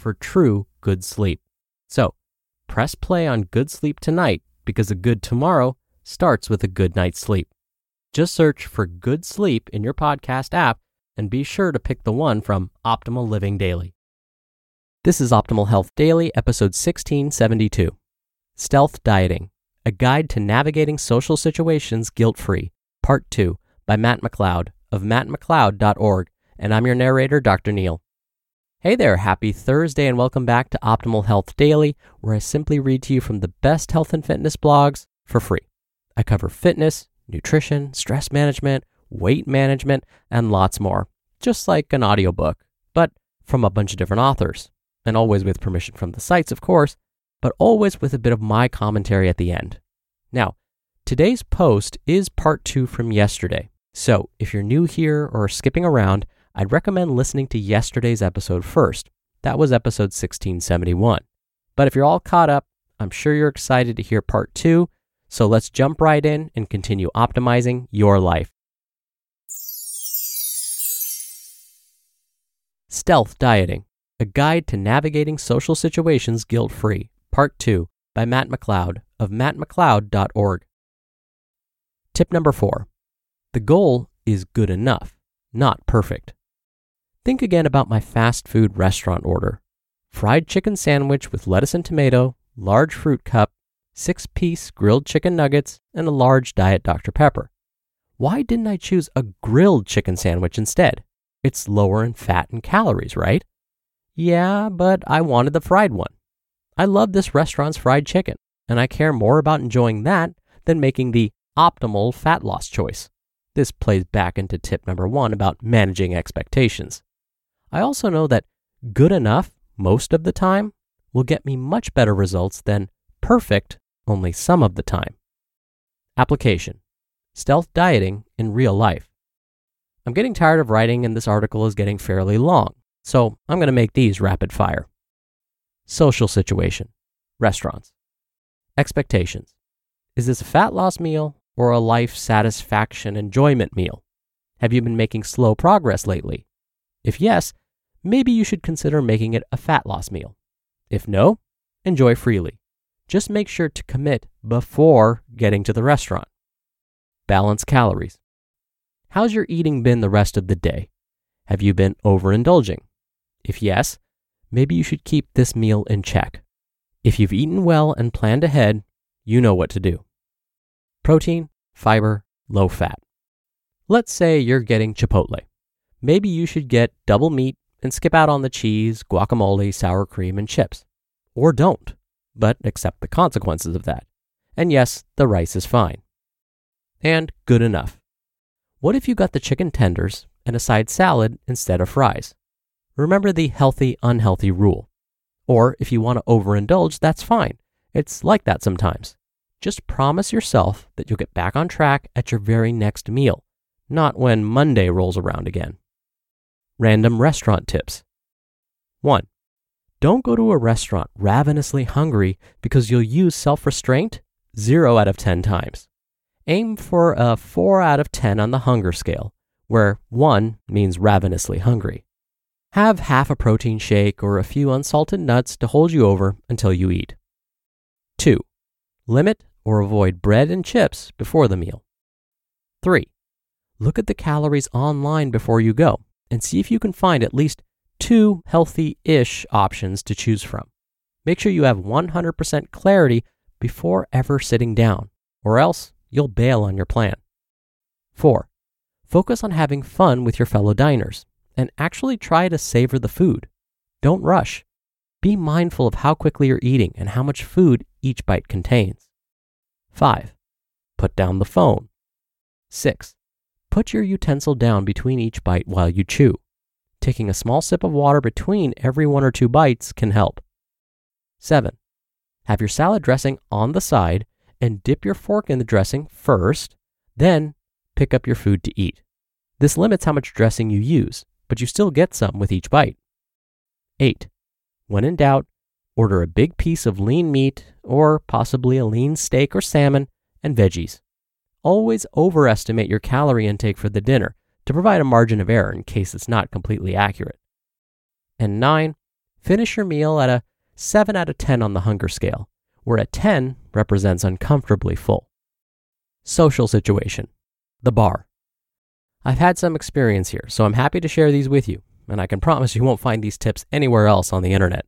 for true good sleep. So, press play on good sleep tonight because a good tomorrow starts with a good night's sleep. Just search for good sleep in your podcast app and be sure to pick the one from Optimal Living Daily. This is Optimal Health Daily, episode 1672 Stealth Dieting A Guide to Navigating Social Situations Guilt Free, Part 2, by Matt McLeod of mattmcleod.org. And I'm your narrator, Dr. Neal. Hey there, happy Thursday, and welcome back to Optimal Health Daily, where I simply read to you from the best health and fitness blogs for free. I cover fitness, nutrition, stress management, weight management, and lots more, just like an audiobook, but from a bunch of different authors, and always with permission from the sites, of course, but always with a bit of my commentary at the end. Now, today's post is part two from yesterday. So if you're new here or skipping around, I'd recommend listening to yesterday's episode first. That was episode 1671. But if you're all caught up, I'm sure you're excited to hear part two. So let's jump right in and continue optimizing your life. Stealth Dieting A Guide to Navigating Social Situations Guilt Free, Part 2 by Matt McLeod of mattmcleod.org. Tip number four The goal is good enough, not perfect. Think again about my fast food restaurant order fried chicken sandwich with lettuce and tomato, large fruit cup, six piece grilled chicken nuggets, and a large Diet Dr. Pepper. Why didn't I choose a grilled chicken sandwich instead? It's lower in fat and calories, right? Yeah, but I wanted the fried one. I love this restaurant's fried chicken, and I care more about enjoying that than making the optimal fat loss choice. This plays back into tip number one about managing expectations. I also know that good enough most of the time will get me much better results than perfect only some of the time. Application Stealth dieting in real life. I'm getting tired of writing, and this article is getting fairly long, so I'm going to make these rapid fire. Social situation Restaurants. Expectations Is this a fat loss meal or a life satisfaction enjoyment meal? Have you been making slow progress lately? If yes, maybe you should consider making it a fat loss meal. If no, enjoy freely. Just make sure to commit before getting to the restaurant. Balance calories. How's your eating been the rest of the day? Have you been overindulging? If yes, maybe you should keep this meal in check. If you've eaten well and planned ahead, you know what to do. Protein, fiber, low fat. Let's say you're getting Chipotle. Maybe you should get double meat and skip out on the cheese, guacamole, sour cream, and chips. Or don't, but accept the consequences of that. And yes, the rice is fine. And good enough. What if you got the chicken tenders and a side salad instead of fries? Remember the healthy, unhealthy rule. Or if you want to overindulge, that's fine. It's like that sometimes. Just promise yourself that you'll get back on track at your very next meal, not when Monday rolls around again. Random restaurant tips. 1. Don't go to a restaurant ravenously hungry because you'll use self restraint 0 out of 10 times. Aim for a 4 out of 10 on the hunger scale, where 1 means ravenously hungry. Have half a protein shake or a few unsalted nuts to hold you over until you eat. 2. Limit or avoid bread and chips before the meal. 3. Look at the calories online before you go and see if you can find at least two healthy ish options to choose from. Make sure you have 100% clarity before ever sitting down, or else you'll bail on your plan. 4. Focus on having fun with your fellow diners and actually try to savor the food. Don't rush. Be mindful of how quickly you're eating and how much food each bite contains. 5. Put down the phone. 6. Put your utensil down between each bite while you chew. Taking a small sip of water between every one or two bites can help. 7. Have your salad dressing on the side and dip your fork in the dressing first, then pick up your food to eat. This limits how much dressing you use, but you still get some with each bite. 8. When in doubt, order a big piece of lean meat or possibly a lean steak or salmon and veggies. Always overestimate your calorie intake for the dinner to provide a margin of error in case it's not completely accurate. And 9. Finish your meal at a 7 out of 10 on the hunger scale, where a 10 represents uncomfortably full. Social situation the bar. I've had some experience here, so I'm happy to share these with you, and I can promise you won't find these tips anywhere else on the internet.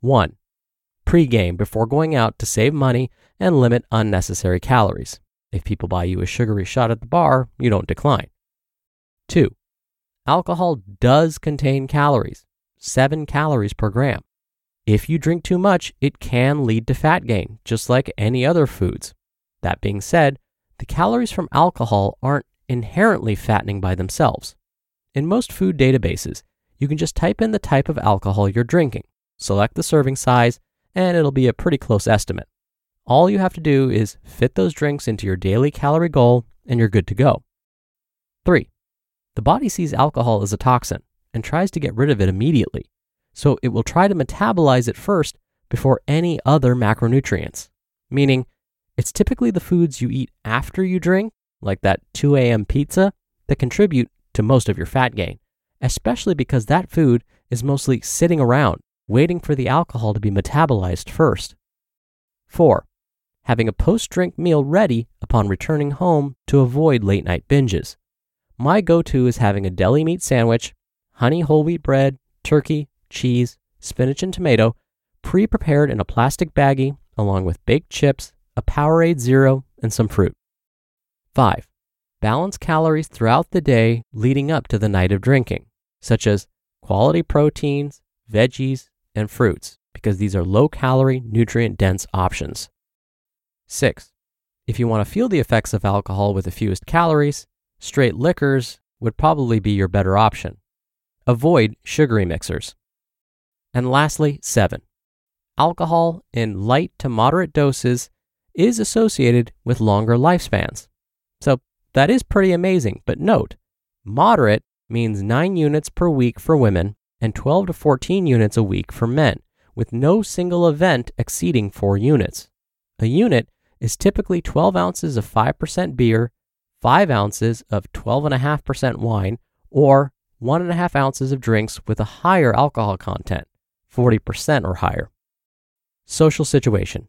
1. Pre-game before going out to save money and limit unnecessary calories. If people buy you a sugary shot at the bar, you don't decline. 2. Alcohol does contain calories, 7 calories per gram. If you drink too much, it can lead to fat gain, just like any other foods. That being said, the calories from alcohol aren't inherently fattening by themselves. In most food databases, you can just type in the type of alcohol you're drinking, select the serving size, and it'll be a pretty close estimate. All you have to do is fit those drinks into your daily calorie goal, and you're good to go. 3. The body sees alcohol as a toxin and tries to get rid of it immediately, so it will try to metabolize it first before any other macronutrients, meaning it's typically the foods you eat after you drink, like that 2 a.m. pizza, that contribute to most of your fat gain, especially because that food is mostly sitting around waiting for the alcohol to be metabolized first. 4. Having a post drink meal ready upon returning home to avoid late night binges. My go to is having a deli meat sandwich, honey whole wheat bread, turkey, cheese, spinach, and tomato pre prepared in a plastic baggie along with baked chips a Powerade Zero, and some fruit. 5. Balance calories throughout the day leading up to the night of drinking, such as quality proteins, veggies, and fruits, because these are low calorie, nutrient dense options. 6. If you want to feel the effects of alcohol with the fewest calories, straight liquors would probably be your better option. Avoid sugary mixers. And lastly, 7. Alcohol in light to moderate doses is associated with longer lifespans. So that is pretty amazing, but note, moderate means 9 units per week for women and 12 to 14 units a week for men, with no single event exceeding 4 units. A unit is typically 12 ounces of 5% beer, 5 ounces of 12.5% wine, or 1.5 ounces of drinks with a higher alcohol content, 40% or higher. Social situation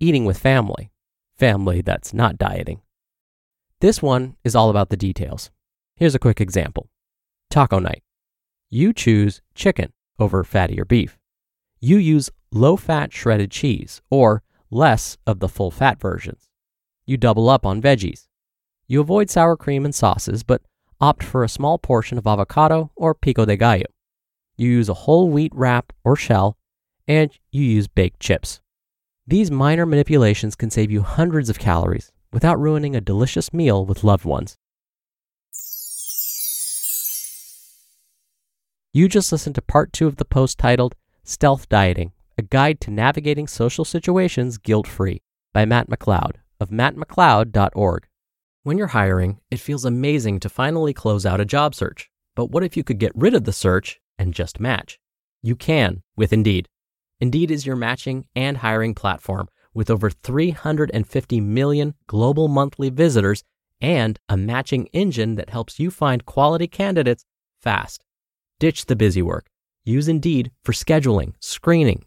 eating with family, family that's not dieting. This one is all about the details. Here's a quick example Taco night. You choose chicken over fattier beef. You use low fat shredded cheese or less of the full fat versions. You double up on veggies. You avoid sour cream and sauces, but opt for a small portion of avocado or pico de gallo. You use a whole wheat wrap or shell, and you use baked chips. These minor manipulations can save you hundreds of calories without ruining a delicious meal with loved ones. You just listened to part two of the post titled Stealth Dieting A Guide to Navigating Social Situations Guilt Free by Matt McLeod of mattmcleod.org. When you're hiring, it feels amazing to finally close out a job search. But what if you could get rid of the search and just match? You can with Indeed. Indeed is your matching and hiring platform with over 350 million global monthly visitors and a matching engine that helps you find quality candidates fast. Ditch the busy work. Use Indeed for scheduling, screening,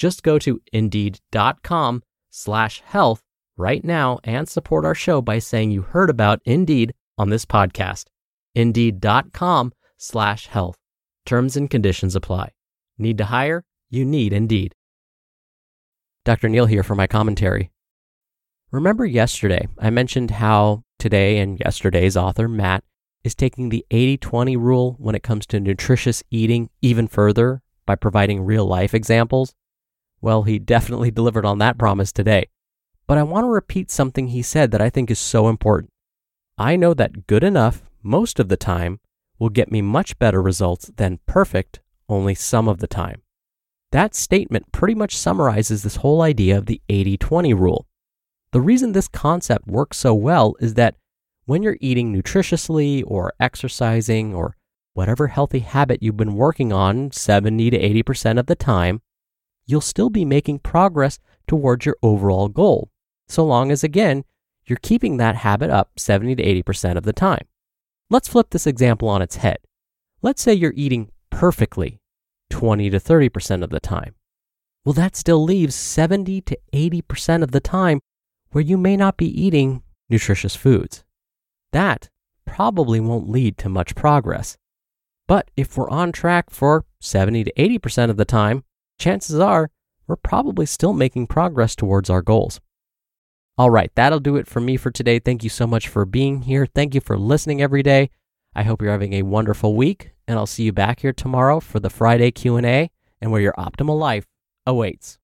Just go to indeed.com slash health right now and support our show by saying you heard about Indeed on this podcast. Indeed.com slash health. Terms and conditions apply. Need to hire? You need Indeed. Dr. Neal here for my commentary. Remember yesterday, I mentioned how today and yesterday's author, Matt, is taking the 80 20 rule when it comes to nutritious eating even further by providing real life examples? Well, he definitely delivered on that promise today. But I want to repeat something he said that I think is so important. I know that good enough most of the time will get me much better results than perfect only some of the time. That statement pretty much summarizes this whole idea of the 80 20 rule. The reason this concept works so well is that when you're eating nutritiously or exercising or whatever healthy habit you've been working on 70 to 80% of the time, you'll still be making progress towards your overall goal, so long as, again, you're keeping that habit up 70 to 80% of the time. Let's flip this example on its head. Let's say you're eating perfectly 20 to 30% of the time. Well, that still leaves 70 to 80% of the time where you may not be eating nutritious foods. That probably won't lead to much progress. But if we're on track for 70 to 80% of the time, chances are we're probably still making progress towards our goals. All right, that'll do it for me for today. Thank you so much for being here. Thank you for listening every day. I hope you're having a wonderful week, and I'll see you back here tomorrow for the Friday Q&A and where your optimal life awaits.